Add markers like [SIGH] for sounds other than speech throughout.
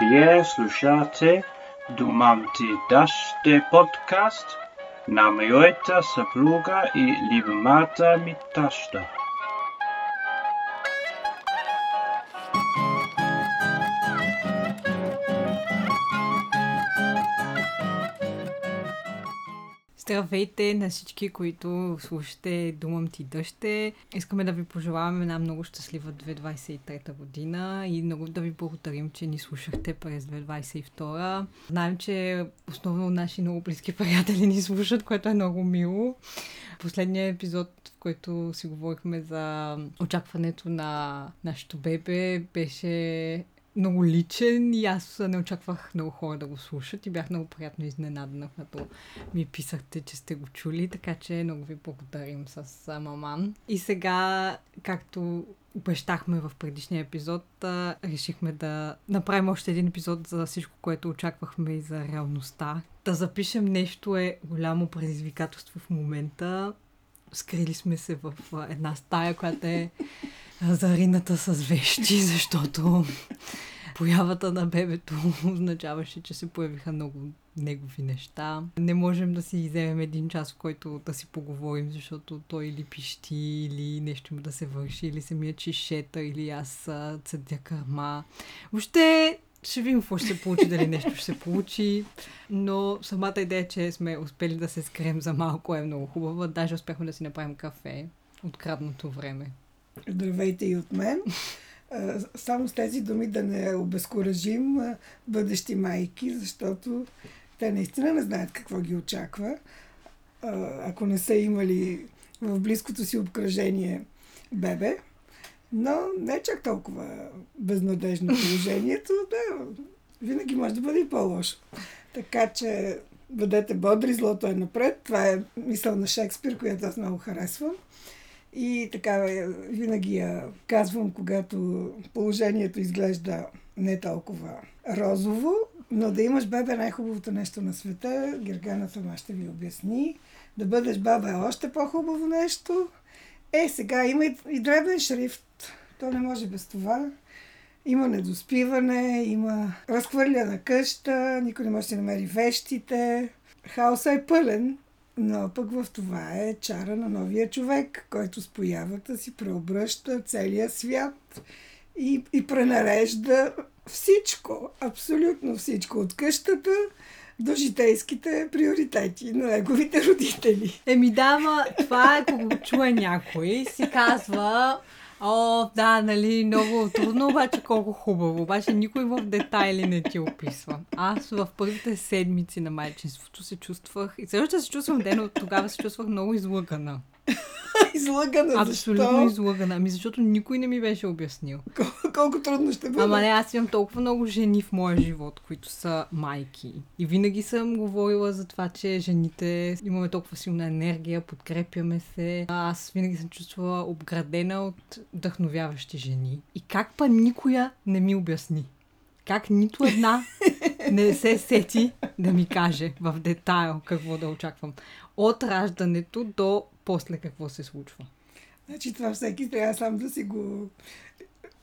Вие слушате Думам ти даш те подкаст на моята съпруга и любимата ми таща. Здравейте на всички, които слушате Думам ти дъще. Искаме да ви пожелаваме една много щастлива 2023 година и много да ви благодарим, че ни слушахте през 2022. Знаем, че основно наши много близки приятели ни слушат, което е много мило. Последният епизод, в който си говорихме за очакването на нашето бебе, беше много личен и аз не очаквах много хора да го слушат и бях много приятно изненадана, като ми писахте, че сте го чули, така че много ви благодарим с Маман. И сега, както обещахме в предишния епизод, решихме да направим още един епизод за всичко, което очаквахме и за реалността. Да запишем нещо е голямо предизвикателство в момента. Скрили сме се в една стая, която е зарината с вещи, защото появата на бебето означаваше, че се появиха много негови неща. Не можем да си вземем един час, в който да си поговорим, защото той или пищи, или нещо му да се върши, или се мия чишета, или аз цъдя кърма. Въобще ще видим какво ще се получи, дали нещо ще се получи, но самата идея, че сме успели да се скрем за малко е много хубава. Даже успяхме да си направим кафе от крадното време. Здравейте и от мен. Само с тези думи да не обезкуражим бъдещи майки, защото те наистина не знаят какво ги очаква. Ако не са имали в близкото си обкръжение бебе, но не е чак толкова безнадежно положението, [LAUGHS] да, винаги може да бъде и по-лошо. Така че бъдете бодри, злото е напред. Това е мисъл на Шекспир, която аз много харесвам. И така винаги я казвам, когато положението изглежда не толкова розово, но да имаш бебе е най-хубавото нещо на света. Гергана сама ще ви обясни. Да бъдеш баба е още по-хубаво нещо. Е, сега има и, дребен шрифт. То не може без това. Има недоспиване, има разхвърляна къща, никой не може да намери вещите. Хаоса е пълен. Но пък в това е чара на новия човек, който с появата си преобръща целия свят и, и пренарежда всичко, абсолютно всичко от къщата до житейските приоритети на неговите родители. Еми дама, това е, ако го чуе някой, си казва, О, да, нали, много трудно, обаче колко хубаво. Обаче никой в детайли не ти описва. Аз в първите седмици на майчинството се чувствах, и също се чувствам ден, от тогава се чувствах много излъгана. [LAUGHS] излъгана, Абсолютно защо? излъгана. Ами защото никой не ми беше обяснил. [LAUGHS] Кол- колко трудно ще бъде. Ама не, аз имам толкова много жени в моя живот, които са майки. И винаги съм говорила за това, че жените имаме толкова силна енергия, подкрепяме се. Аз винаги съм чувствала обградена от вдъхновяващи жени. И как па никоя не ми обясни? Как нито една [LAUGHS] не се сети да ми каже в детайл какво да очаквам. От раждането до после какво се случва. Значи това всеки трябва сам да си го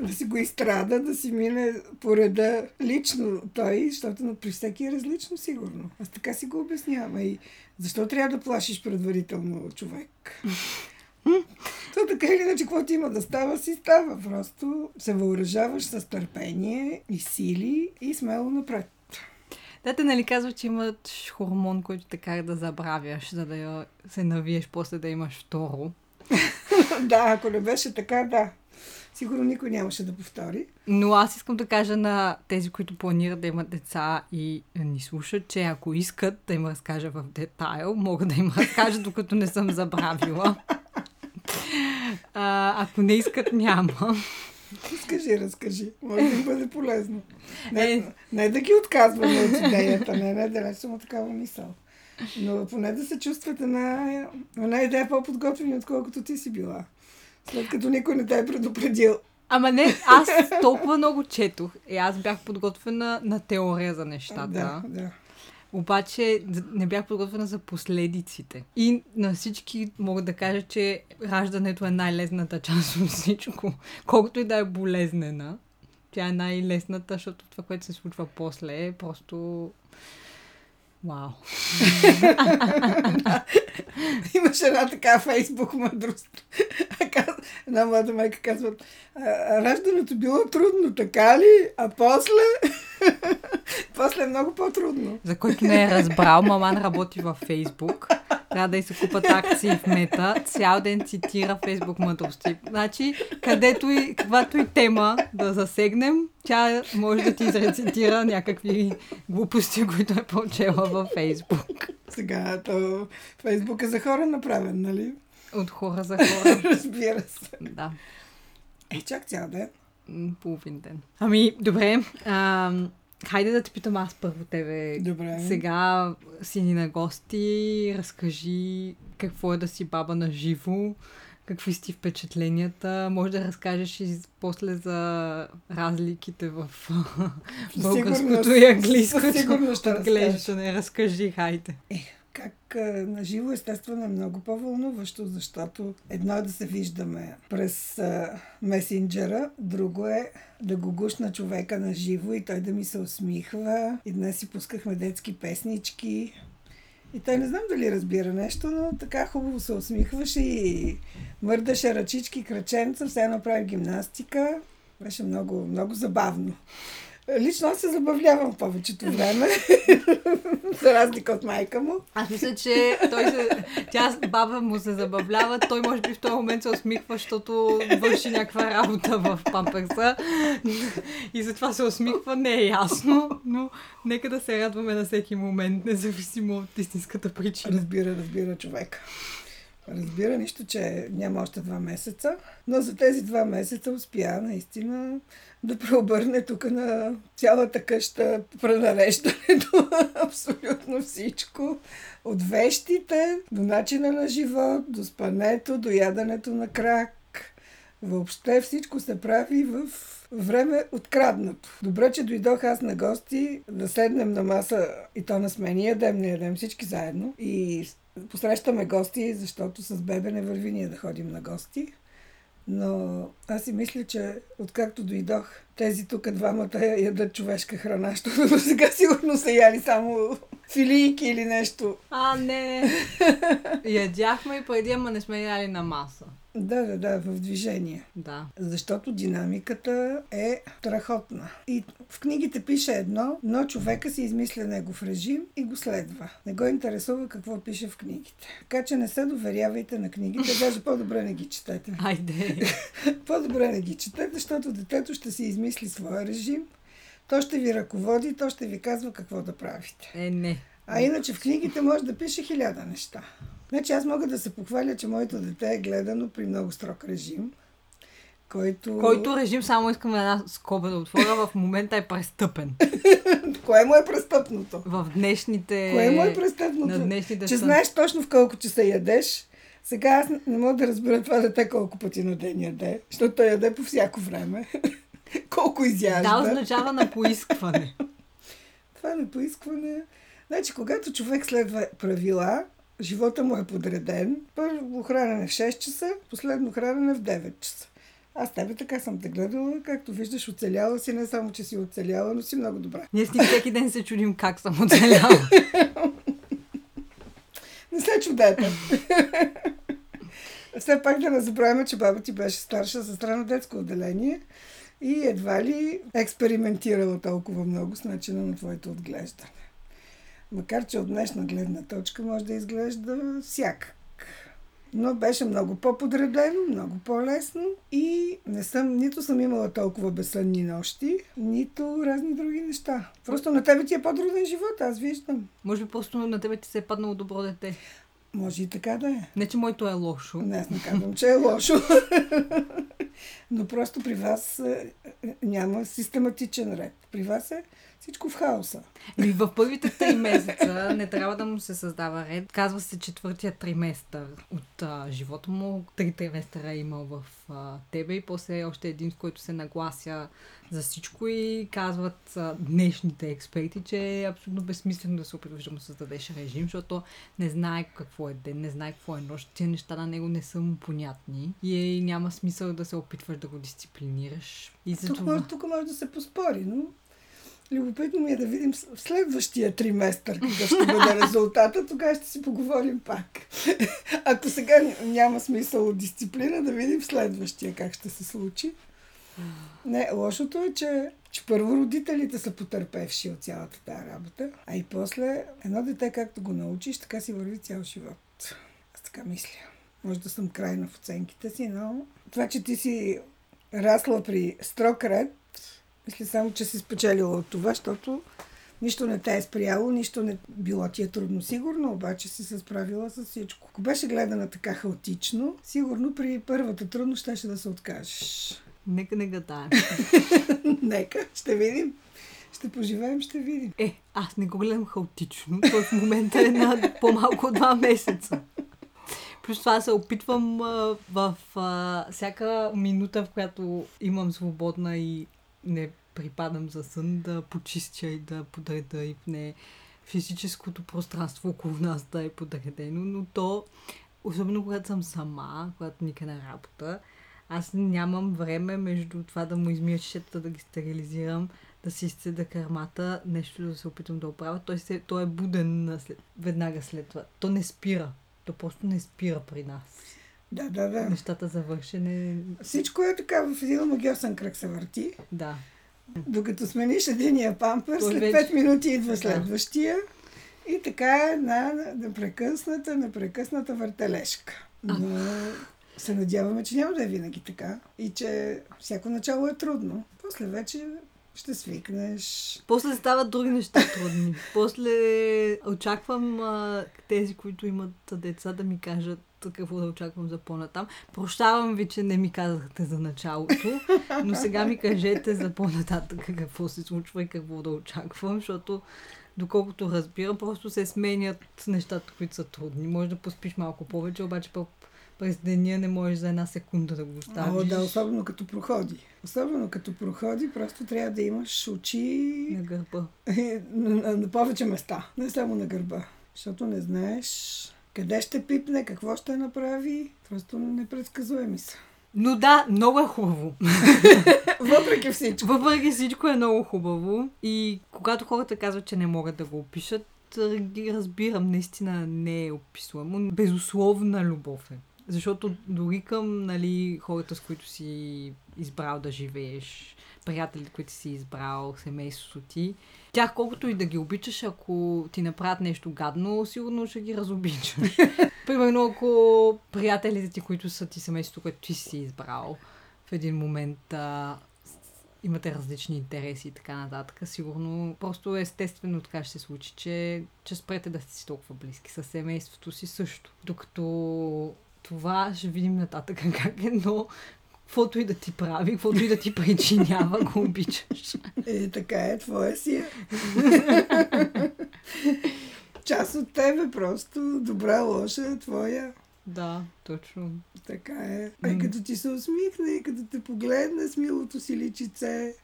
да си го изстрада, да си мине по реда лично той, защото при всеки е различно сигурно. Аз така си го обяснявам. И защо трябва да плашиш предварително човек? То така или иначе, каквото има да става, си става. Просто се въоръжаваш с търпение и сили и смело напред. Да, те нали казват, че имат хормон, който те кара да забравяш, за да я се навиеш, после да имаш второ. [LAUGHS] да, ако не беше така, да. Сигурно никой нямаше да повтори. Но аз искам да кажа на тези, които планират да имат деца и ни слушат, че ако искат да им разкажа в детайл, мога да им разкажа, докато не съм забравила. [LAUGHS] А, ако не искат, няма. Разкажи, разкажи. Може да бъде полезно. Не, Е. не да ги отказваме от идеята, не, не, далеч съм от такава мисъл. Но поне да се чувствате на една идея по-подготвени, отколкото ти си била. След като никой не те е предупредил. Ама не, аз толкова много четох. И аз бях подготвена на теория за нещата. Да, да. Обаче не бях подготвена за последиците. И на всички мога да кажа, че раждането е най-лесната част от всичко. Колкото и да е болезнена, Тя е най-лесната, защото това, което се случва после е просто... Вау. [LAUGHS] Имаше една така фейсбук мъдрост. Една млада майка казва, «А, раждането било трудно, така ли? А после? [LAUGHS] после е много по-трудно. За който не е разбрал, маман работи във Фейсбук. Трябва да й се купат акции в мета. Цял ден цитира Фейсбук мъдрости. Значи, където и, каквато и тема да засегнем, тя може да ти изрецитира някакви глупости, които е прочела във Фейсбук. Сега, то Фейсбук е за хора направен, нали? От хора за хора. [LAUGHS] Разбира се. Да. Е, чак цял ден. Половин ден. Ами, добре. А, хайде да те питам аз първо тебе. Добре. Сега си ни на гости, разкажи какво е да си баба на живо, какви си впечатленията. Може да разкажеш и после за разликите в [LAUGHS] българското и английското със сигурност ще отглеждане. Разкажи, хайде. Как на живо естествено е много по-вълнуващо, защото едно е да се виждаме през а, месенджера, друго е да го гушна човека на живо и той да ми се усмихва. И днес си пускахме детски песнички. И той не знам дали разбира нещо, но така хубаво се усмихваше и мърдаше ръчички, краченца, все едно прави гимнастика. Беше много, много забавно. Лично аз се забавлявам повечето време, [LAUGHS] за разлика от майка му. Аз мисля, че той се, тя баба му се забавлява, той може би в този момент се усмихва, защото върши някаква работа в памперса и затова се усмихва, не е ясно, но нека да се радваме на всеки момент, независимо от истинската причина. Разбира, разбира човек. Разбира нищо, че няма още два месеца, но за тези два месеца успя наистина да преобърне тук на цялата къща пренареждането, абсолютно всичко. От вещите до начина на живот, до спането, до яденето на крак. Въобще всичко се прави в време откраднато. Добре, че дойдох аз на гости, да седнем на маса и то на смени, ядем, не ядем всички заедно. И посрещаме гости, защото с бебе не върви ние да ходим на гости. Но аз си мисля, че откакто дойдох, тези тук двамата ядат човешка храна, [LAUGHS] защото до сега сигурно са яли само филийки или нещо. А, не. [LAUGHS] Ядяхме и преди, ама не сме яли на маса. Да, да, да, в движение. Да. Защото динамиката е страхотна. И в книгите пише едно, но човека си измисля негов режим и го следва. Не го интересува какво пише в книгите. Така че не се доверявайте на книгите, даже по-добре не ги четете. [LAUGHS] Айде. По-добре не ги четете, защото детето ще си измисли своя режим. То ще ви ръководи, то ще ви казва какво да правите. Е, не. А иначе в книгите може да пише хиляда неща. Значи аз мога да се похваля, че моето дете е гледано при много строг режим, който... Който режим, само искам една скоба да отворя, в момента е престъпен. [LAUGHS] Кое му е престъпното? В днешните... Кое му е престъпното? На днешните Че стън- знаеш точно в колко часа ядеш. Сега аз не мога да разбера това дете колко пъти на ден яде, защото той яде по всяко време. [LAUGHS] колко изяжда. Да, означава на поискване. [LAUGHS] Това не поискване. Значи, когато човек следва правила, живота му е подреден. Първо хранене в 6 часа, последно хранене в 9 часа. Аз тебе така съм те гледала, както виждаш, оцеляла си, не само, че си оцеляла, но си много добра. Ние с них всеки ден се чудим как съм оцеляла. [LAUGHS] Не се чудете. [LAUGHS] Все пак да не забравяме, че баба ти беше старша сестра на детско отделение и едва ли експериментирала толкова много с начина на твоето отглеждане. Макар, че от днешна гледна точка може да изглежда всякак. Но беше много по-подредено, много по-лесно и не съм, нито съм имала толкова безсънни нощи, нито разни други неща. Просто на тебе ти е по-труден живот, аз виждам. Може би просто на тебе ти се е паднало добро дете. Може и така да е. Не, че моето е лошо. Не, аз не казвам, че е лошо. [LAUGHS] Но просто при вас е, е, няма систематичен ред. При вас е всичко в хаоса. И в първите три месеца не трябва да му се създава ред. Казва се четвъртия триместър от а, живота му. Три триместъра е имал в а, тебе и после още един, с който се наглася за всичко и казват а, днешните експерти, че е абсолютно безсмислено да се опитваш да му създадеш режим, защото не знае какво е ден, не знае какво е нощ. Тези неща на него не са му понятни и е, няма смисъл да се опитваш да го дисциплинираш. И за тук, това... може, тук може да се поспори, но любопитно ми е да видим в следващия триместър какъв ще бъде [LAUGHS] резултата, тогава ще си поговорим пак. [LAUGHS] Ако сега няма смисъл от дисциплина, да видим в следващия как ще се случи. Не, лошото е, че, че първо родителите са потърпевши от цялата тази работа, а и после едно дете, както го научиш, така си върви цял живот. Аз така мисля. Може да съм крайна в оценките си, но това, че ти си расла при строг ред, мисля само, че си спечелила от това, защото нищо не те е спряло, нищо не било ти е трудно. Сигурно, обаче си се справила с всичко. Ако беше гледана така хаотично, сигурно при първата трудност щеше да се откажеш. Нека не гадаем. [LAUGHS] Нека, ще видим. Ще поживеем, ще видим. Е, аз не го гледам хаотично. Той в момента е на по-малко два месеца. Плюс това се опитвам а, в а, всяка минута, в която имам свободна и не припадам за сън, да почистя и да подреда и не физическото пространство около нас да е подредено, но то, особено когато съм сама, когато никъде на работа, аз нямам време между това да му измия чешета, да ги стерилизирам, да си изцеда кърмата, нещо да се опитам да оправя. Той, се, той е буден след, веднага след това. То не спира. То просто не спира при нас. Да, да, да. Нещата завършене. Всичко е така в един магиосен кръг се върти. Да. Докато смениш единия пампер, Той след вече- 5 минути идва следващия. И така е една непрекъсната, непрекъсната въртележка. Но се надяваме, че няма да е винаги така. И че всяко начало е трудно. После вече ще свикнеш. После стават други неща трудни. [LAUGHS] После очаквам а, тези, които имат деца, да ми кажат какво да очаквам за по-натам. Прощавам ви, че не ми казахте за началото, но сега ми кажете за по-нататък какво се случва и какво да очаквам, защото доколкото разбирам, просто се сменят нещата, които са трудни. Може да поспиш малко повече, обаче пък през деня не можеш за една секунда да го оставиш. О, да, особено като проходи. Особено като проходи, просто трябва да имаш очи на гърба. [LAUGHS] на, на, на повече места, не само на гърба. Защото не знаеш къде ще пипне, какво ще направи. Просто непредсказуеми са. Но да, много е хубаво. [LAUGHS] Въпреки всичко. Въпреки всичко е много хубаво и когато хората казват, че не могат да го опишат, ги разбирам, наистина не е описуемо. Безусловна любов е. Защото дори към нали, хората, с които си избрал да живееш, приятелите, които си избрал, семейството ти, тях колкото и да ги обичаш, ако ти направят нещо гадно, сигурно ще ги разобичаш. [LAUGHS] Примерно, ако приятелите ти, които са ти семейството, което ти си избрал, в един момент а, имате различни интереси и така нататък, сигурно просто естествено така ще се случи, че, че спрете да сте си толкова близки. С семейството си също. Докато това ще видим нататък [LAUGHS] как е, но каквото и да ти прави, каквото и да ти причинява, го обичаш. Е, така е, твоя си е. [LAUGHS] Част от тебе просто, добра, лоша твоя. Да, точно. Така е. А и като ти се усмихне, и като те погледне с милото си личице,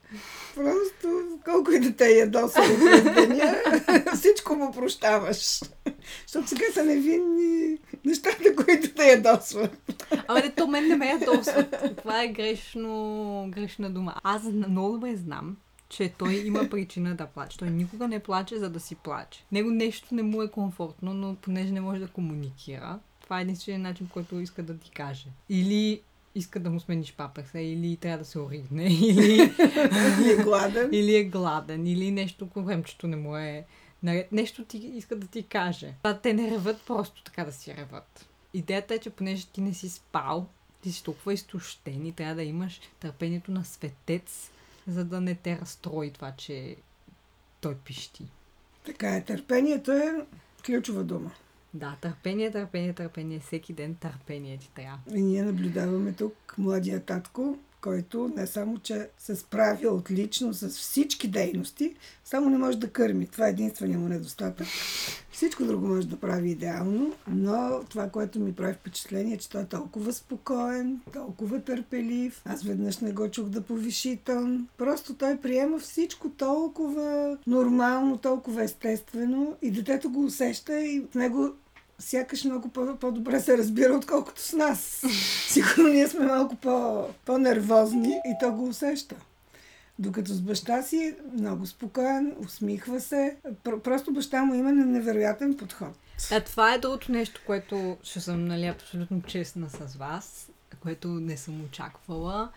просто колко и да те е ядосало през деня, [LAUGHS] всичко му прощаваш. Защото сега са невинни нещата, които те ядосват. Абе, не, то мен не ме ядосват. Това е грешно, грешна дума. Аз много добре знам, че той има причина да плаче. Той никога не плаче, за да си плаче. Него нещо не му е комфортно, но понеже не може да комуникира, това е единствения начин, който иска да ти каже. Или иска да му смениш паперса, или трябва да се оригне, [LAUGHS] или, И е гладен. или е гладен, или нещо, кремчето не му е. Нещо ти иска да ти каже. А те не реват просто така да си реват. Идеята е, че понеже ти не си спал, ти си толкова изтощен и трябва да имаш търпението на светец, за да не те разстрои това, че той пищи. Така е, търпението е ключова дума. Да, търпение, търпение, търпение. Всеки ден търпение ти трябва. И ние наблюдаваме тук младия татко, който не само, че се справя отлично с всички дейности, само не може да кърми. Това е единствения му недостатък. Всичко друго може да прави идеално, но това, което ми прави впечатление, е, че той е толкова спокоен, толкова търпелив. Аз веднъж не го чух да повиши тон. Просто той приема всичко толкова нормално, толкова естествено и детето го усеща и в него сякаш много по- по-добре се разбира, отколкото с нас. Сигурно ние сме малко по- по-нервозни и то го усеща. Докато с баща си много спокоен, усмихва се. Пр- просто баща му има невероятен подход. Да, това е другото нещо, което ще съм нали, абсолютно честна с вас, което не съм очаквала,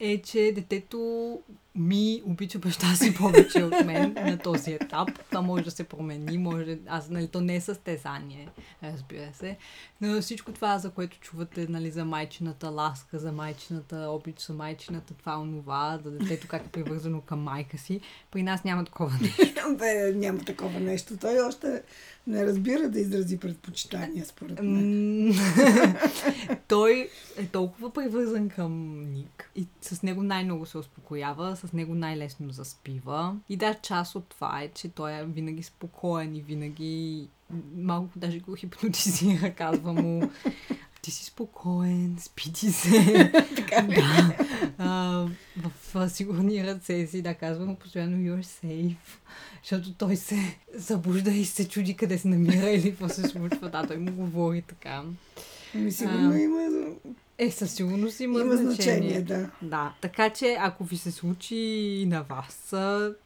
е, че детето ми обича баща си повече от мен на този етап. Това може да се промени, може... Аз, нали, то не е състезание, разбира се. Но всичко това, за което чувате, нали, за майчината ласка, за майчината обич, за майчината това, онова, за детето как е привързано към майка си, при нас няма такова нещо. [LAUGHS] Бе, няма такова нещо. Той още не разбира да изрази предпочитания, според мен. [LAUGHS] Той е толкова привързан към Ник и с него най-много се успокоява, с него най-лесно заспива. И да, част от това е, че той е винаги спокоен и винаги малко даже го хипнотизира, казва му [LAUGHS] ти си спокоен, спи ти се. [LAUGHS] Така да. А, в, сигурни ръце си, да, казва му постоянно you're safe. Защото той се [LAUGHS] събужда и се чуди къде се намира или какво се случва. Да, той му говори така. Ами сигурно А, има, Е, със сигурност има, има значение, да. Да, така че ако ви се случи и на вас,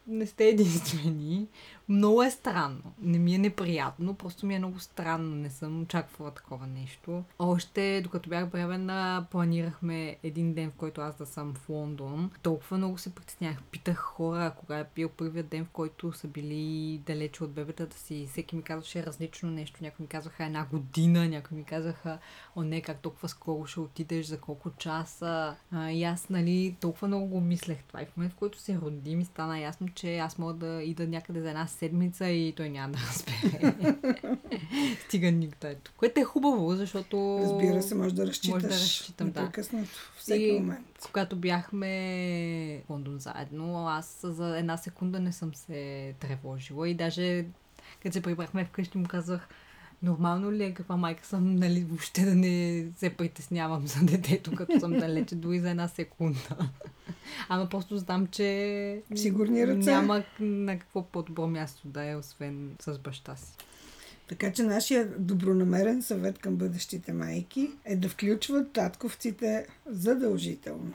не сте единствени. Много е странно. Не ми е неприятно, просто ми е много странно. Не съм очаквала такова нещо. Още докато бях бременна, планирахме един ден, в който аз да съм в Лондон. Толкова много се притеснях. Питах хора, кога е бил първият ден, в който са били далече от бебетата си. Всеки ми казваше различно нещо. Някои ми казаха една година, някои ми казаха, о не, как толкова скоро ще отидеш, за колко часа. А, и аз, нали, толкова много го мислех това. И в момент, в който се роди, ми стана ясно, че аз мога да ида някъде за една седмица и той няма да разбере. [LAUGHS] Стига никто ето. Което е хубаво, защото... Разбира се, може да разчиташ Може да разчитам, да. всеки И- момент. Когато бяхме в Лондон заедно, аз за една секунда не съм се тревожила и даже като се прибрахме вкъщи му казах Нормално ли е каква майка съм, нали, въобще да не се притеснявам за детето, като съм далече, дори за една секунда. Ама просто знам, че сигурни ръце. няма на какво по-добро място да е, освен с баща си. Така че нашия добронамерен съвет към бъдещите майки е да включват татковците задължително.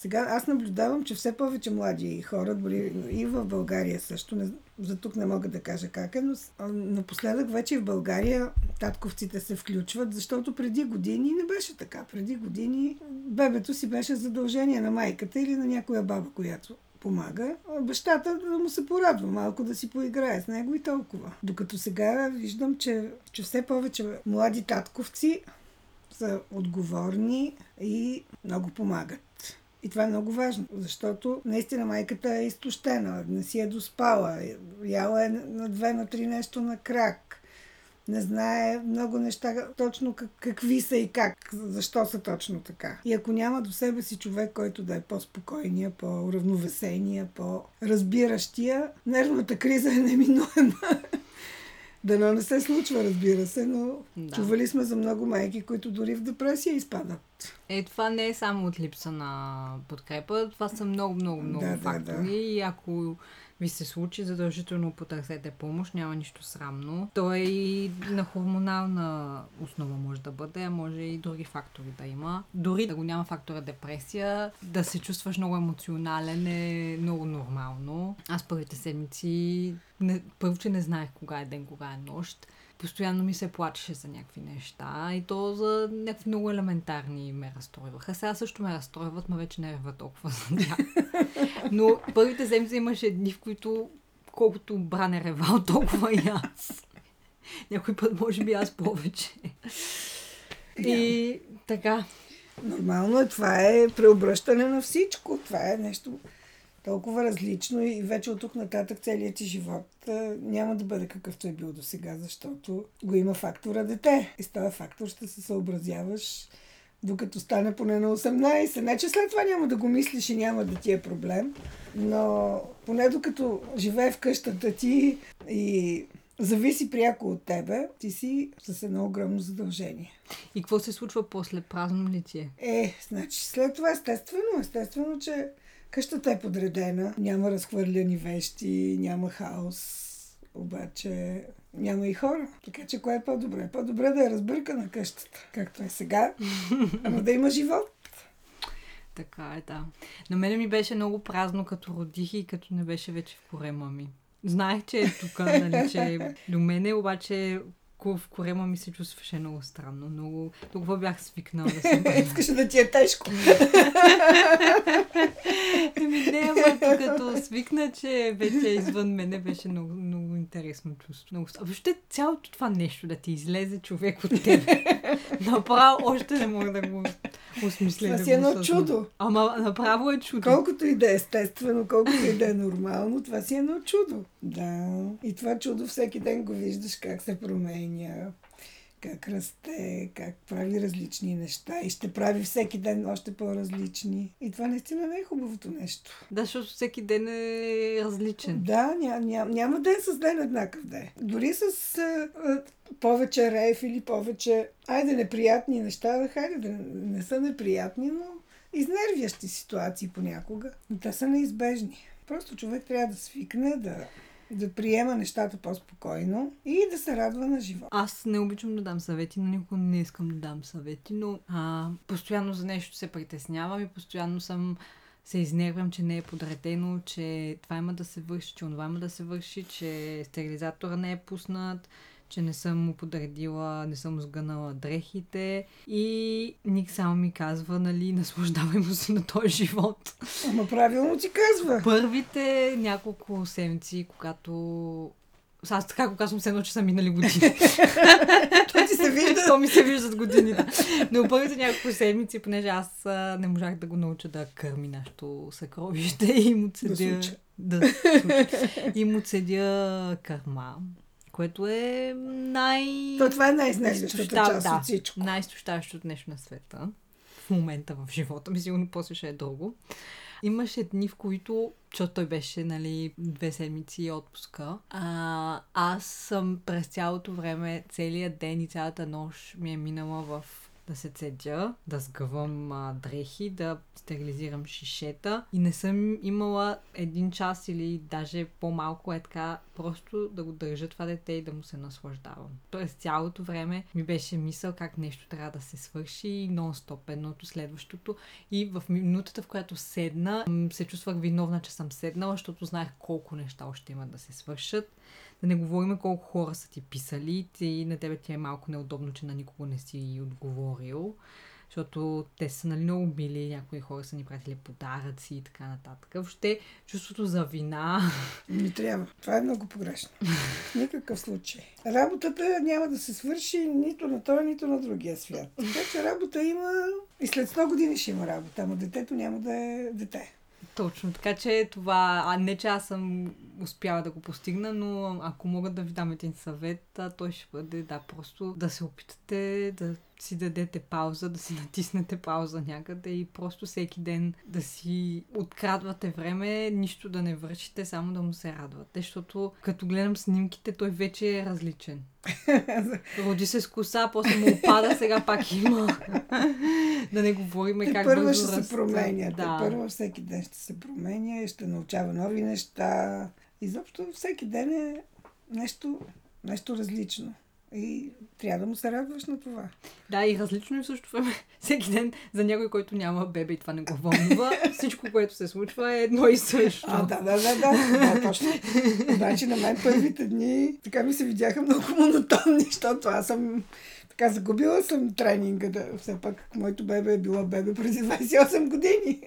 Сега аз наблюдавам, че все повече млади хора, дори и в България също, не, за тук не мога да кажа как е, но напоследък вече в България татковците се включват, защото преди години не беше така. Преди години бебето си беше задължение на майката или на някоя баба, която помага, бащата да му се порадва малко, да си поиграе с него и толкова. Докато сега виждам, че, че все повече млади татковци са отговорни и много помагат. И това е много важно, защото наистина майката е изтощена, не си е доспала, яла е на две, на три нещо на крак. Не знае много неща точно как, какви са и как, защо са точно така. И ако няма до себе си човек, който да е по-спокойния, по-равновесения, по-разбиращия, нервната криза е неминуема. Дано не се случва, разбира се, но Да. чували сме за много майки, които дори в депресия изпадат. Е, това не е само от липса на подкрепа, това са много, много, много Да, да, фактори. да. И ако ви се случи, задължително потърсете помощ, няма нищо срамно. То е и на хормонална основа може да бъде, може и други фактори да има. Дори да го няма фактора депресия, да се чувстваш много емоционален е много нормално. Аз първите седмици, не, първо, че не знаех кога е ден, кога е нощ. Постоянно ми се плачеше за някакви неща и то за някакви много елементарни ме разстройваха. Сега също ме разстройват, но вече не рева толкова за тях. [LAUGHS] Но първите седмици имаше дни, в които колкото бран е ревал, толкова и аз. Някой път, може би, аз повече. И така. Нормално е, това е преобръщане на всичко. Това е нещо толкова различно и вече от тук нататък целият ти живот няма да бъде какъвто е бил до сега, защото го има фактора дете. И с този фактор ще се съобразяваш докато стане поне на 18. Не, че след това няма да го мислиш и няма да ти е проблем, но поне докато живее в къщата ти и зависи пряко от тебе, ти си с едно огромно задължение. И какво се случва после? Празно ли ти е? Е, значи след това естествено, естествено, че къщата е подредена, няма разхвърляни вещи, няма хаос, обаче няма и хора. Така че кое е по-добре? По-добре да е разбъркана къщата, както е сега, [LAUGHS] ама да има живот. Така е, да. На мене ми беше много празно, като родих и като не беше вече в корема ми. Знаех, че е тук, нали, че е [LAUGHS] до мене, обаче в корема ми се чувстваше много странно. Много... Толкова бях свикнала да [LAUGHS] съм. Искаше да ти е тежко. [LAUGHS] Еми не, ама като свикна, че вече извън мене, беше много, много интересно чувство. Много... Въобще цялото това нещо да ти излезе човек от тебе. [LAUGHS] Направо още не мога да го осмисля. Това си едно осъзна. чудо. Ама направо е чудо. Колкото и да е естествено, колкото и да е нормално, това си е едно чудо. Да. И това чудо всеки ден го виждаш как се променя, как расте, как прави различни неща и ще прави всеки ден още по-различни. И това наистина не е хубавото нещо. Да, защото всеки ден е различен. Да, ня, ня, няма ден с ден еднакъв ден. Дори с а, а, повече рейф или повече, айде, неприятни неща, да хайде да не, не са неприятни, но изнервящи ситуации понякога. Но те са неизбежни. Просто човек трябва да свикне, да, да приема нещата по-спокойно и да се радва на живота. Аз не обичам да дам съвети, но никога не искам да дам съвети, но а, постоянно за нещо се притеснявам и постоянно съм се изнервям, че не е подредено, че това има да се върши, че онова има да се върши, че стерилизатора не е пуснат, че не съм му подредила, не съм сгънала дрехите и Ник само ми казва, нали, наслаждавай му се на този живот. Ама правилно ти казва. Първите няколко седмици, когато аз така го казвам, все едно, че са минали години. [LAUGHS] Това ти се вижда. То ми се виждат годините. Но първите няколко седмици, понеже аз не можах да го науча да кърми нашето съкровище и му цедя... Да, случа. и му цедя кърма. Което е най... То това е най-изнервящата изтощав- част да, от всичко. Най-изтощаващото нещо на света. В момента в живота ми, сигурно после ще е друго. Имаше дни, в които, защото той беше, нали, две седмици отпуска, а, аз съм през цялото време, целият ден и цялата нощ ми е минала в да се цедя, да сгъвам а, дрехи, да стерилизирам шишета и не съм имала един час или даже по-малко е така, просто да го държа това дете и да му се наслаждавам. През цялото време ми беше мисъл как нещо трябва да се свърши нон-стоп едното следващото и в минутата, в която седна, се чувствах виновна, че съм седнала, защото знаех колко неща още имат да се свършат. Да не говорим колко хора са ти писали и на тебе ти е малко неудобно, че на никого не си отговорил. Защото те са нали, много били, някои хора са ни пратили подаръци и така нататък. Въобще чувството за вина. Ми трябва. Това е много погрешно. В никакъв случай. Работата няма да се свърши нито на този, нито на другия свят. Така че работа има и след 100 години ще има работа, ама детето няма да е дете. Точно, така че това, а не че аз съм успяла да го постигна, но ако мога да ви дам един съвет, той ще бъде да просто да се опитате да си дадете пауза, да си [LAUGHS] натиснете пауза някъде и просто всеки ден да си открадвате време, нищо да не вършите, само да му се радвате, защото като гледам снимките, той вече е различен. [LAUGHS] Роди се с коса, после му опада, сега пак има. [LAUGHS] да не говорим Те как първо бързо ще се променя. Да. Те първо всеки ден ще се променя, ще научава нови неща. Изобщо всеки ден е нещо, нещо различно. И трябва да му се радваш на това. Да, и различно е в същото време. [LAUGHS] Всеки ден за някой, който няма бебе и това не го вълнува, [LAUGHS] всичко, което се случва е едно и също. А, да, да, да, да, да, точно. Значи на мен първите дни така ми се видяха много монотонни, защото аз съм така загубила съм тренинга. Да, все пак моето бебе е било бебе преди 28 години.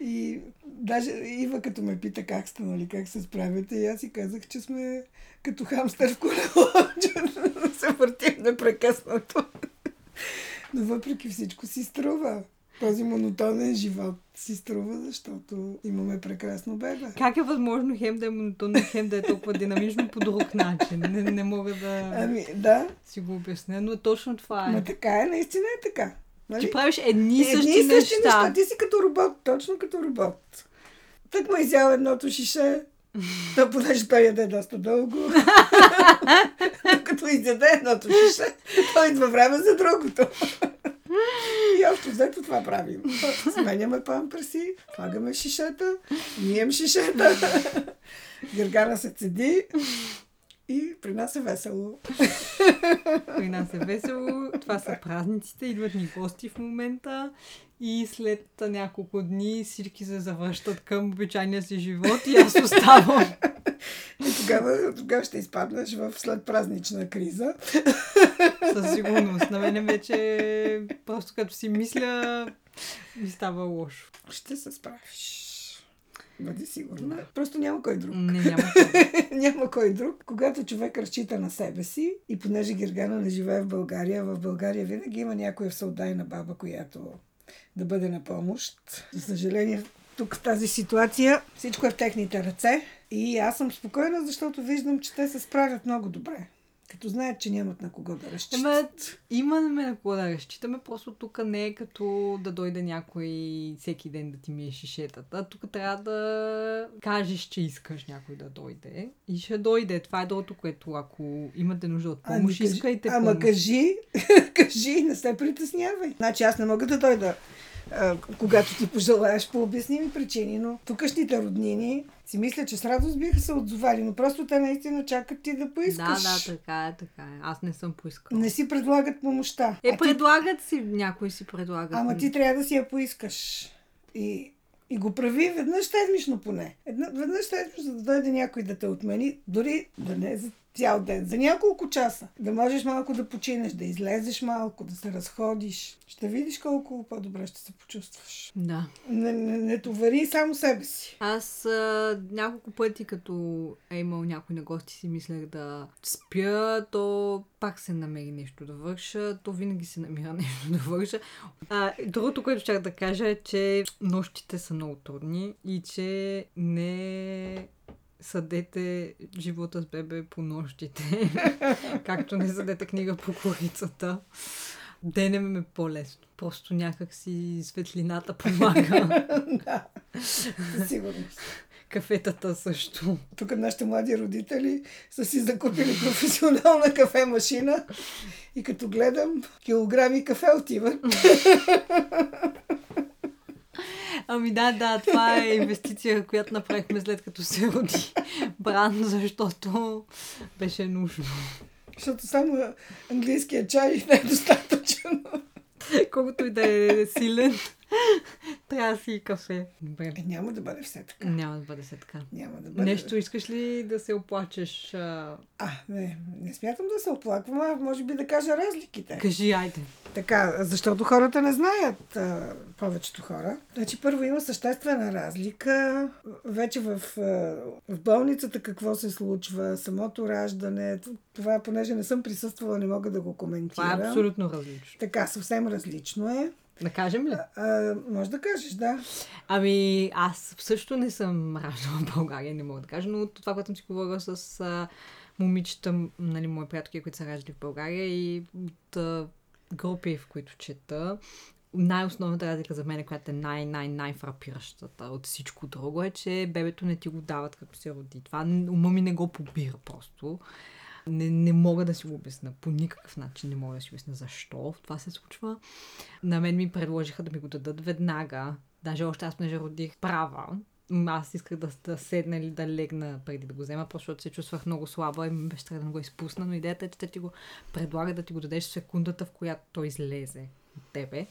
И даже Ива като ме пита как сте, нали, как се справяте, и аз си казах, че сме като хамстър в колело, [LAUGHS] се въртим непрекъснато. Но въпреки всичко си струва. Този монотонен живот си струва, защото имаме прекрасно бебе. Как е възможно хем да е монотонно, хем да е толкова динамично по друг начин? Не, не мога да Ами, да, си го обясня, но точно това е. но така е, наистина е така. Нали? Ти правиш едни и същи, Едни същи неща. неща. Ти си като робот, точно като робот. Так му изял едното шише, то понеже той яде доста дълго. [LAUGHS] Докато изяде едното шише, той идва време за другото. И общо взето това правим. Сменяме памперси, слагаме шишета, мием шишета. Гъргана се цеди и при нас е весело. При нас е весело. Това са празниците. Идват ни гости в момента. И след няколко дни всички се завръщат към обичайния си живот и аз оставам. И тогава, тогава ще изпаднеш в след празнична криза. Със сигурност. На мене вече просто като си мисля ми става лошо. Ще се справиш. Бъди сигурна. Просто няма кой друг. Не, няма [LAUGHS] как. няма кой друг. Когато човек разчита на себе си и понеже Гергана не живее в България, в България винаги има някоя всеотдайна баба, която да бъде на помощ. За съжаление, тук в тази ситуация всичко е в техните ръце и аз съм спокойна, защото виждам, че те се справят много добре. Като знаят, че нямат на кого да разчитат. имаме на кого да разчитаме, просто тук не е като да дойде някой всеки ден да ти мие шишетата. Тук трябва да кажеш, че искаш някой да дойде и ще дойде. Това е другото, което ако имате нужда от помощ, кажи- искайте Ама помощ. кажи, [LAUGHS] кажи, не се притеснявай. Значи аз не мога да дойда, а, когато ти пожелаеш по обясними причини, но тукашните роднини си мисля, че с радост биха се отзовали, но просто те наистина чакат ти да Да, поискаш. да, така е, така е. Аз не съм поискала. Не си предлагат помощта. Е, а, ти, предлагат си, някой си предлагат. ама ти трябва да си я поискаш. И, и го прави веднъж седмично поне. Една, веднъж седмично, за да дойде някой да те отмени, дори да не е за цял ден, за няколко часа. Да можеш малко да починеш, да излезеш малко, да се разходиш. Ще видиш колко по-добре ще се почувстваш. Да. Не, не, не товари само себе си. Аз а, няколко пъти, като е имал някой на гости, си мислех да спя, то пак се намери нещо да върша, то винаги се намира [LAUGHS] нещо да върша. А, другото, което чак да кажа е, че нощите са много трудни и че не съдете живота с бебе по нощите, [LAUGHS] както не съдете книга по корицата. Денем е по-лесно. Просто някак си светлината помага. [LAUGHS] да, със сигурност. Кафетата също. Тук нашите млади родители са си закупили професионална кафе-машина и като гледам, килограми кафе отиват. [LAUGHS] Ами да, да, това е инвестиция, която направихме след като се роди Бран, защото беше нужно. Защото само английският чай не е достатъчен. Колкото и да е силен, трябва да си и кафе. Добре. Е, няма да бъде все така. Няма да бъде се така. Няма да бъде. Нещо искаш ли да се оплачеш? А... А, не, не смятам да се оплаквам, а може би да кажа разликите. Кажи, айде. Така, защото хората не знаят, а, повечето хора. Значи първо има съществена разлика. Вече в, а, в болницата какво се случва, самото раждане. Това, понеже не съм присъствала, не мога да го коментирам. Това е абсолютно различно. Така, съвсем различно е. Да кажем ли? А, може да кажеш, да. Ами, аз също не съм раждала в България, не мога да кажа, но това, което съм си говорила с а, момичета, нали, мои приятелки, които са раждали в България и от а, групи, в които чета, най-основната разлика за мен, която е най-най-най-фрапиращата от всичко друго е, че бебето не ти го дават като се роди. Това ума ми не го побира просто. Не, не мога да си го обясна. По никакъв начин не мога да си обясна защо това се случва. На мен ми предложиха да ми го дадат веднага. Даже още аз понеже родих права. Аз исках да, да седна или да легна преди да го взема, просто защото се чувствах много слаба и ми беше трябва да го изпусна. Но идеята е, че те ти го предлагат да ти го дадеш в секундата, в която той излезе от тебе.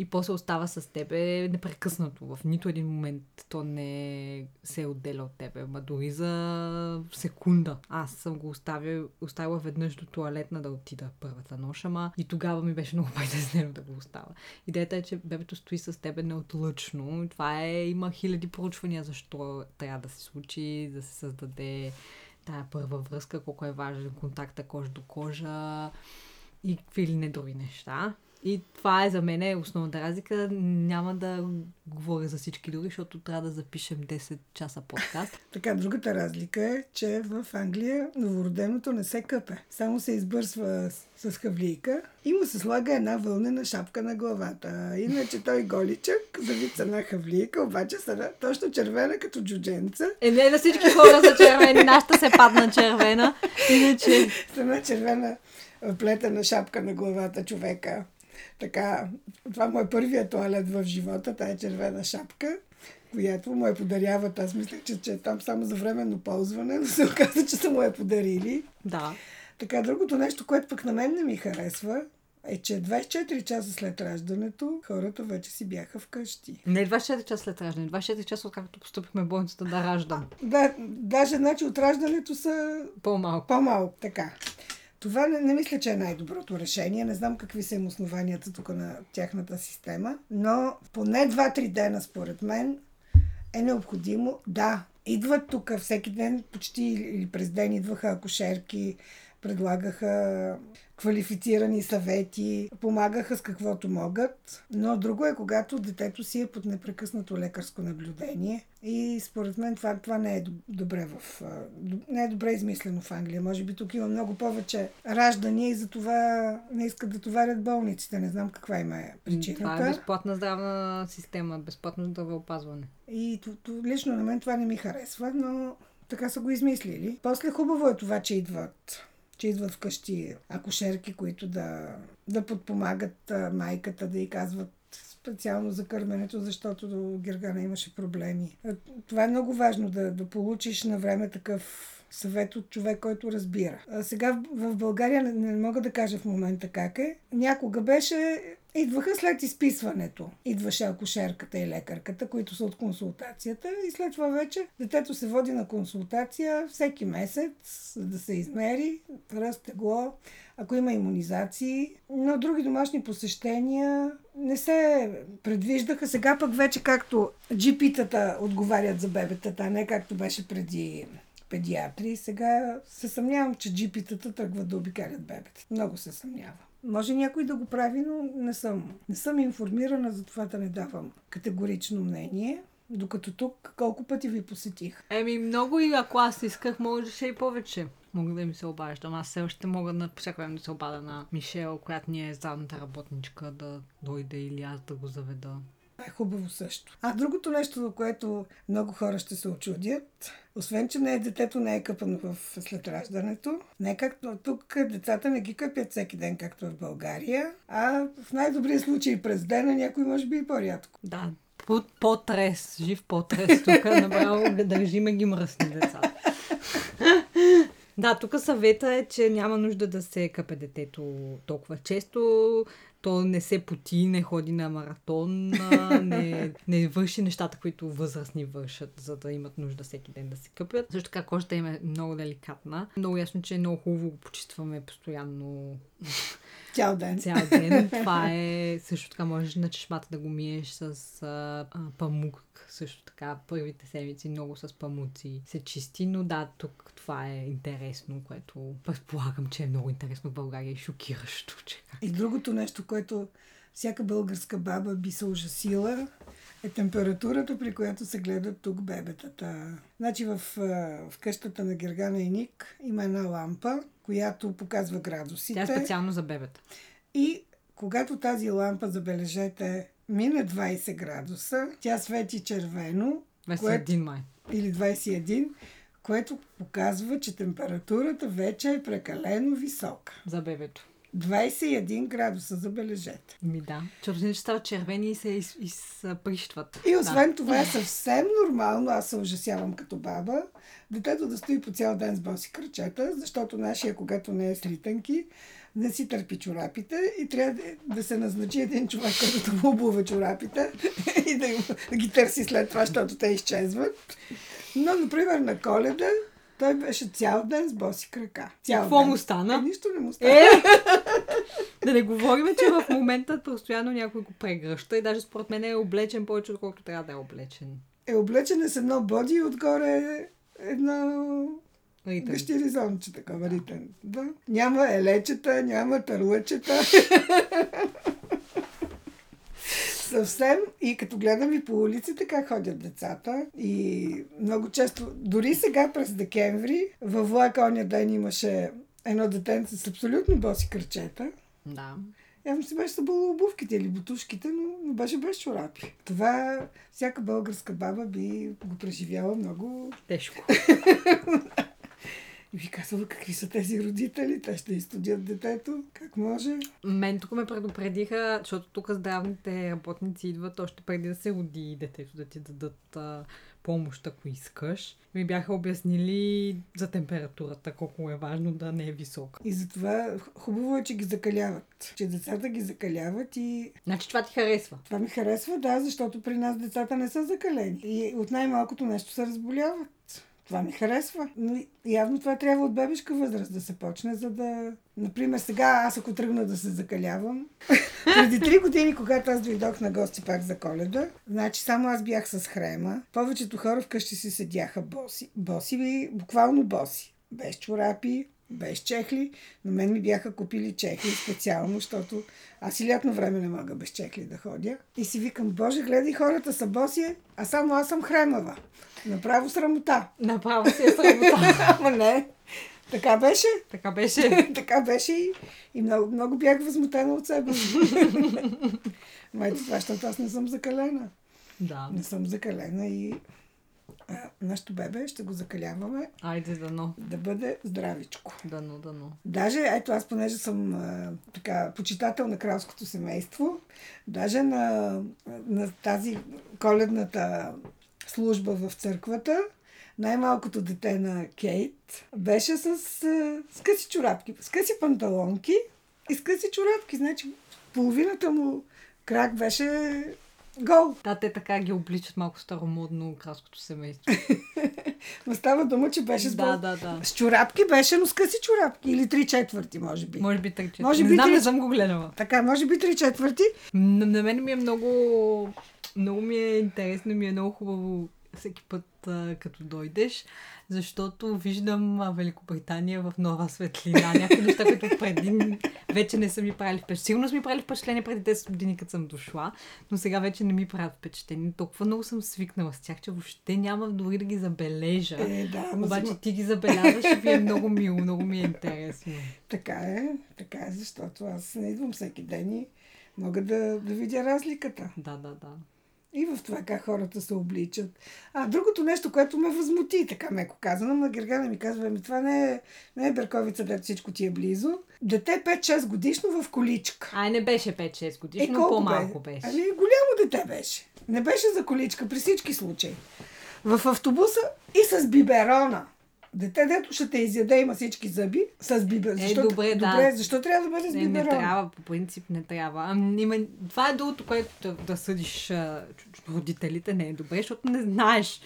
И после остава с тебе непрекъснато. В нито един момент то не се отделя от тебе. Ма дори за секунда. Аз съм го оставил, оставила веднъж до туалетна да отида първата нощ, ама и тогава ми беше много [LAUGHS] притеснено да го оставя. Идеята е, че бебето стои с тебе неотлъчно. Това е, има хиляди проучвания защо трябва да се случи, да се създаде тая първа връзка, колко е важен контакта кожа до кожа и какви ли не други неща. И това е за мен е основната разлика. Няма да говоря за всички други, защото трябва да запишем 10 часа подкаст. [LAUGHS] Така, другата разлика е, че в Англия новороденото не се къпе. Само се избърсва с, с хавлийка и му се слага една вълнена шапка на главата. Иначе той голичък, завица на хавлийка, обаче са точно червена като джудженца. Е, не на всички хора са червени, нашата се падна червена. Иначе... С една червена плетена шапка на главата човека. Така, това му е първият туалет в живота, тая червена шапка, която му е подаряват. Аз мислех, че, че е там само за временно ползване, но се оказа, че са му е подарили. Да. Така, другото нещо, което пък на мен не ми харесва, е, че 24 часа след раждането хората вече си бяха вкъщи. Не 24 часа след раждане, 24 часа откакто поступихме в болницата да раждам. Да, даже значи от раждането са По-малко. по-малко. Така. Това не, не мисля, че е най-доброто решение. Не знам какви са им основанията тук на тяхната система, но поне 2-3 дена, според мен, е необходимо. Да, идват тук всеки ден, почти или през ден идваха акушерки, предлагаха квалифицирани съвети, помагаха с каквото могат, но друго е когато детето си е под непрекъснато лекарско наблюдение и според мен това, това не е добре в, не е добре измислено в Англия. Може би тук има много повече раждания и за това не искат да товарят болниците. Не знам каква има е причината. Това е безплатна здравна система, безплатно здравеопазване. И лично на мен това не ми харесва, но така са го измислили. После хубаво е това, че идват че идват вкъщи акушерки, които да, да подпомагат майката, да й казват специално за кърменето, защото до Гергана имаше проблеми. Това е много важно да, да получиш на време такъв съвет от човек, който разбира. А сега в България не, не мога да кажа в момента как е. Някога беше Идваха след изписването. Идваше акушерката и лекарката, които са от консултацията и след това вече детето се води на консултация всеки месец, за да се измери ръст, тегло, ако има иммунизации. Но други домашни посещения не се предвиждаха. Сега пък вече както джипитата отговарят за бебетата, а не както беше преди педиатри. Сега се съмнявам, че джипитата тръгват да обикалят бебета. Много се съмнявам. Може някой да го прави, но не съм. Не съм информирана, за това да не давам категорично мнение. Докато тук, колко пъти ви посетих? Еми, много и ако аз исках, можеше и повече. Мога да ми се обаждам. Аз все още мога на всяко време да се обада на Мишел, която ни е задната работничка, да дойде или аз да го заведа. Е хубаво също. А другото нещо, за което много хора ще се очудят, освен, че не е детето не е къпано в след раждането, не както тук децата не ги къпят всеки ден, както в България, а в най-добрия случай през дена, някой може би и по-рядко. Да, по-трес, жив по-трес. Тук [LAUGHS] направо държиме ги мръсни децата. Да, тук съвета е, че няма нужда да се къпе детето толкова често то не се поти, не ходи на маратон, не, не върши нещата, които възрастни вършат, за да имат нужда всеки ден да се къпят. Също така кожата им е много деликатна. Много ясно, че е много хубаво го почистваме постоянно. Цял ден. Цял ден. [LAUGHS] Това е също така можеш на чешмата да го миеш с а, а, памук. Също така първите седмици много с памуци се чисти, но да, тук това е интересно, което предполагам, че е много интересно в България и шокиращо. Че... И другото нещо, което всяка българска баба би се ужасила, е температурата, при която се гледат тук бебетата. Значи в, в къщата на Гергана и Ник има една лампа, която показва градусите. Тя е специално за бебета. И когато тази лампа, забележете, мине 20 градуса, тя свети червено. 21 което, май. Или 21, което показва, че температурата вече е прекалено висока. За бебето. 21 градуса, забележете. Ми да. Чорзини ще стават червени и се из, изприщват. И освен да. това е съвсем нормално, аз се ужасявам като баба, детето да стои по цял ден с боси кръчета, защото нашия, когато не е слитанки, не си търпи чорапите и трябва да се назначи един човек, който му обува чорапите [LAUGHS] и да, да ги търси след това, защото те изчезват. Но, например, на коледа той беше цял ден с боси крака. Цял какво му стана? Е, нищо не му стана. Е! [LAUGHS] да не говорим, че в момента постоянно някой го прегръща и даже според мен е облечен повече, отколкото трябва да е облечен. Е облечен е с едно боди и отгоре едно Ритън. Гащиризонче такова, ритън. Да. Няма елечета, няма търлъчета. [LAUGHS] Съвсем. И като гледам и по улиците как ходят децата. И много често, дори сега през декември, във влака оня ден имаше едно детенце с абсолютно боси кръчета. Да. Явно си беше събула обувките или бутушките, но, но беше без чорапи. Това всяка българска баба би го преживяла много. Тежко. [LAUGHS] И ви казала какви са тези родители, те ще изстудят детето, как може. Мен тук ме предупредиха, защото тук здравните работници идват още преди да се роди детето, да ти дадат а, помощ, ако искаш. Ми бяха обяснили за температурата, колко е важно да не е висока. И затова хубаво е, че ги закаляват. Че децата ги закаляват и Значи това ти харесва. това ми харесва, да, защото при нас децата не са закалени. И от най-малкото нещо се разболяват. Това ми харесва. Но явно това трябва от бебешка възраст да се почне, за да... Например, сега аз ако тръгна да се закалявам, [LAUGHS] преди три години, когато аз дойдох на гости пак за коледа, значи само аз бях с хрема. Повечето хора вкъщи си седяха боси. Боси, буквално боси. Без чорапи, без чехли, но мен ми бяха купили чехли специално, защото аз и лятно време не мога без чехли да ходя. И си викам, боже, гледай, хората са боси, а само аз съм хремава. Направо срамота. Направо си е срамота. [LAUGHS] Ама не. Така беше. така беше. [LAUGHS] така беше и, и много, много бях възмутена от себе си. [LAUGHS] Май това, защото аз не съм закалена. да. Не съм закалена и а, нашето бебе ще го закаляваме Айде дано. да бъде здравичко. Дано, дано. Даже, ето аз понеже съм а, така, почитател на кралското семейство, даже на, на тази коледната служба в църквата, най-малкото дете на Кейт беше с, а, с къси чорапки, с къси панталонки и с къси чорапки. Значи половината му крак беше гол. Да, те така ги обличат малко старомодно кралското семейство. [LAUGHS] Но става дума, че беше с, да, да, да. с чорапки, беше, но с къси чорапки. Или три четвърти, може би. Може би тъй, че... Може не би знам, три- не съм го гледала. Така, може би три четвърти. На, на мен ми е много... Много ми е интересно, ми е много хубаво всеки път, а, като дойдеш, защото виждам а, Великобритания в нова светлина. [LAUGHS] Някакви неща, които преди вече не са ми правили впечатление. Сигурно са ми правили впечатление преди 10 години, като съм дошла, но сега вече не ми правят впечатление. Толкова много съм свикнала с тях, че въобще няма дори да ги забележа. Е, да, Обаче ти ги забелязваш и ви е много мило, много ми е интересно. [LAUGHS] Така е, така е, защото аз не идвам всеки ден и мога да, да видя разликата. Да, да, да. И в това как хората се обличат. А другото нещо, което ме възмути, така меко казано, на Гергана ми казва, ми това не е, не е Берковица, дето всичко ти е близо. Дете 5-6 годишно в количка. Ай, не беше 5-6 годишно, Е, но по-малко бе? беше. Ами голямо дете беше. Не беше за количка при всички случаи. В автобуса и с биберона. Дете, дето ще те изяде, има всички зъби, с бибер. Е, Защо, добре, да. добре, защо трябва да бъде с Не, не биберон? трябва, по принцип не трябва. Ами, има... Това е другото, което да, да съдиш а, родителите не е добре, защото не знаеш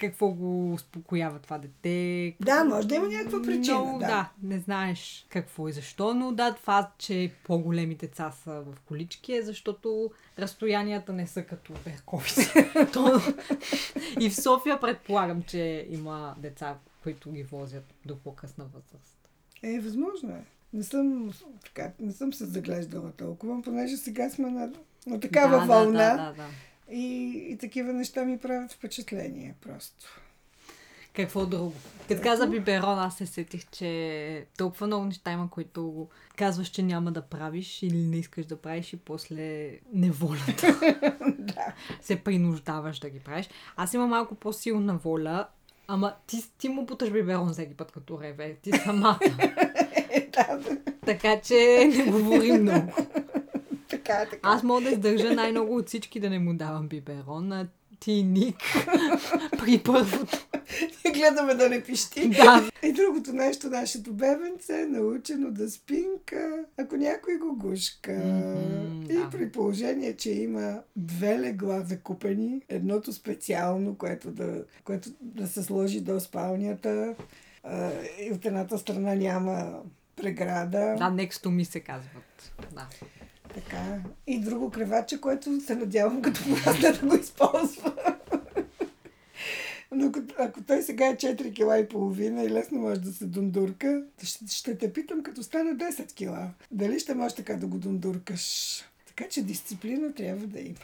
какво го успокоява това дете. Да, може да има някаква причина. Но, да. да, не знаеш какво и защо, но да, това, че по-големи деца са в колички е защото разстоянията не са като Берковица. [LAUGHS] [LAUGHS] То... И в София предполагам, че има деца, които ги возят до по-късна възраст. Е, възможно е. Не съм, така, не съм се заглеждала толкова, понеже сега сме на, на такава да, вълна Да, да, да. И, и такива неща ми правят впечатление просто. Какво друго? Като каза биберон, аз се сетих, че толкова много неща има, които казваш, че няма да правиш или не искаш да правиш и после неволята [LAUGHS] да. се принуждаваш да ги правиш. Аз имам малко по-силна воля, ама ти, ти му буташ биберон всеки път, като реве. Ти самата. [LAUGHS] Е, така че не говори много. Така, така. Аз мога да издържа най-много от всички да не му давам биберон, а ти Ник [LAUGHS] при първото. [LAUGHS] И гледаме да не пищи. Да, И другото нещо, нашето бебенце е научено да спинка, ако някой го гушка. Мгм, и да. при положение, че има две легла закупени, едното специално, което да, което да се сложи до спалнята, и от едната страна няма преграда. да, next to ми се казват. Да. Така. И друго креваче, което се надявам като порасне да го използва. Но ако той сега е 4 кила и половина и лесно може да се дундурка, ще, ще те питам като стане 10 кила. Дали ще можеш така да го дундуркаш? Така че дисциплина трябва да има.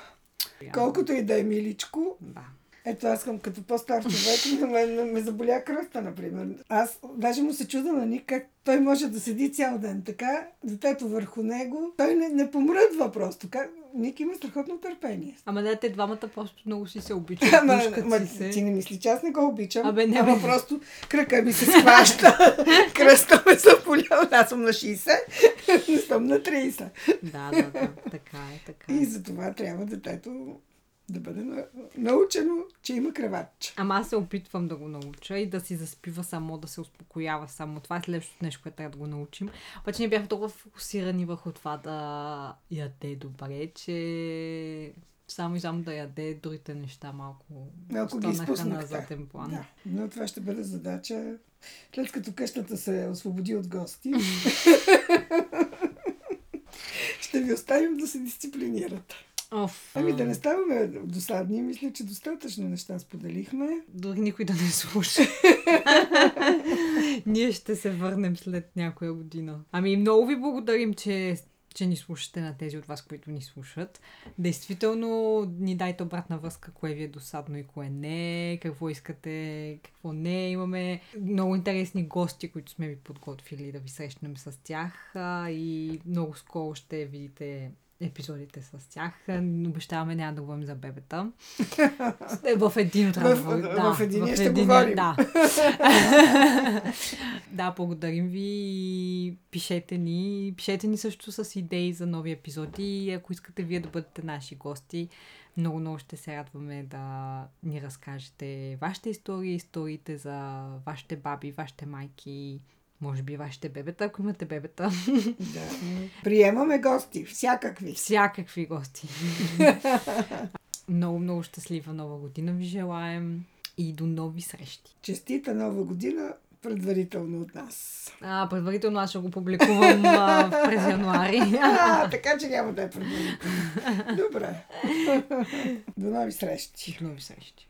Колкото и да е миличко, Да. ето аз съм като по-стар човек, [LAUGHS] на мен ме, заболя кръста, например. Аз даже му се чуда на Ник как той може да седи цял ден така, детето върху него. Той не, не помръдва просто. Как... Ник има страхотно търпение. Ама да, те двамата просто много си се обичат. Ама, ама си се. ти не мисли, че аз не го обичам. Абе, не, Ама бе. просто кръка ми се схваща. [LAUGHS] Кръста ме заболял. Аз съм на 60, не съм на 30. Да, да, да. Така е, така е. И за това трябва детето да бъде на- научено, че има креватче. Ама аз се опитвам да го науча и да си заспива само, да се успокоява само. Това е следващото нещо, което трябва да го научим. Обаче ние бяхме толкова фокусирани върху това да яде добре, че само и само да яде другите неща малко, Малко ги останаха на заден план. Да, но това ще бъде задача. След като къщата се освободи от гости, [LAUGHS] ще ви оставим да се дисциплинирате. Оф, Ами да не ставаме досадни, мисля, че достатъчно неща споделихме. Дори никой да не слуша. [LAUGHS] Ние ще се върнем след някоя година. Ами много ви благодарим, че, че ни слушате на тези от вас, които ни слушат. Действително ни дайте обратна връзка, кое ви е досадно и кое не, какво искате, какво не. Имаме много интересни гости, които сме ви подготвили да ви срещнем с тях и много скоро ще видите епизодите с тях. Обещаваме няма да говорим за бебета. [LAUGHS] Е, В един от В- разговорите. в- в единия ще единия, говорим. Да. [LAUGHS] да, благодарим ви и пишете ни. Пишете ни също с идеи за нови епизоди. Ако искате вие да бъдете наши гости, много, много ще се радваме да ни разкажете вашите истории, историите за вашите баби, вашите майки, може би вашите бебета, ако имате бебета. Да. Приемаме гости, всякакви. Всякакви гости. много, много щастлива нова година ви желаем и до нови срещи. Честита нова година предварително от нас. А, предварително аз ще го публикувам а, през януари. А, така че няма да е предварително. Добре. До нови срещи. До нови срещи.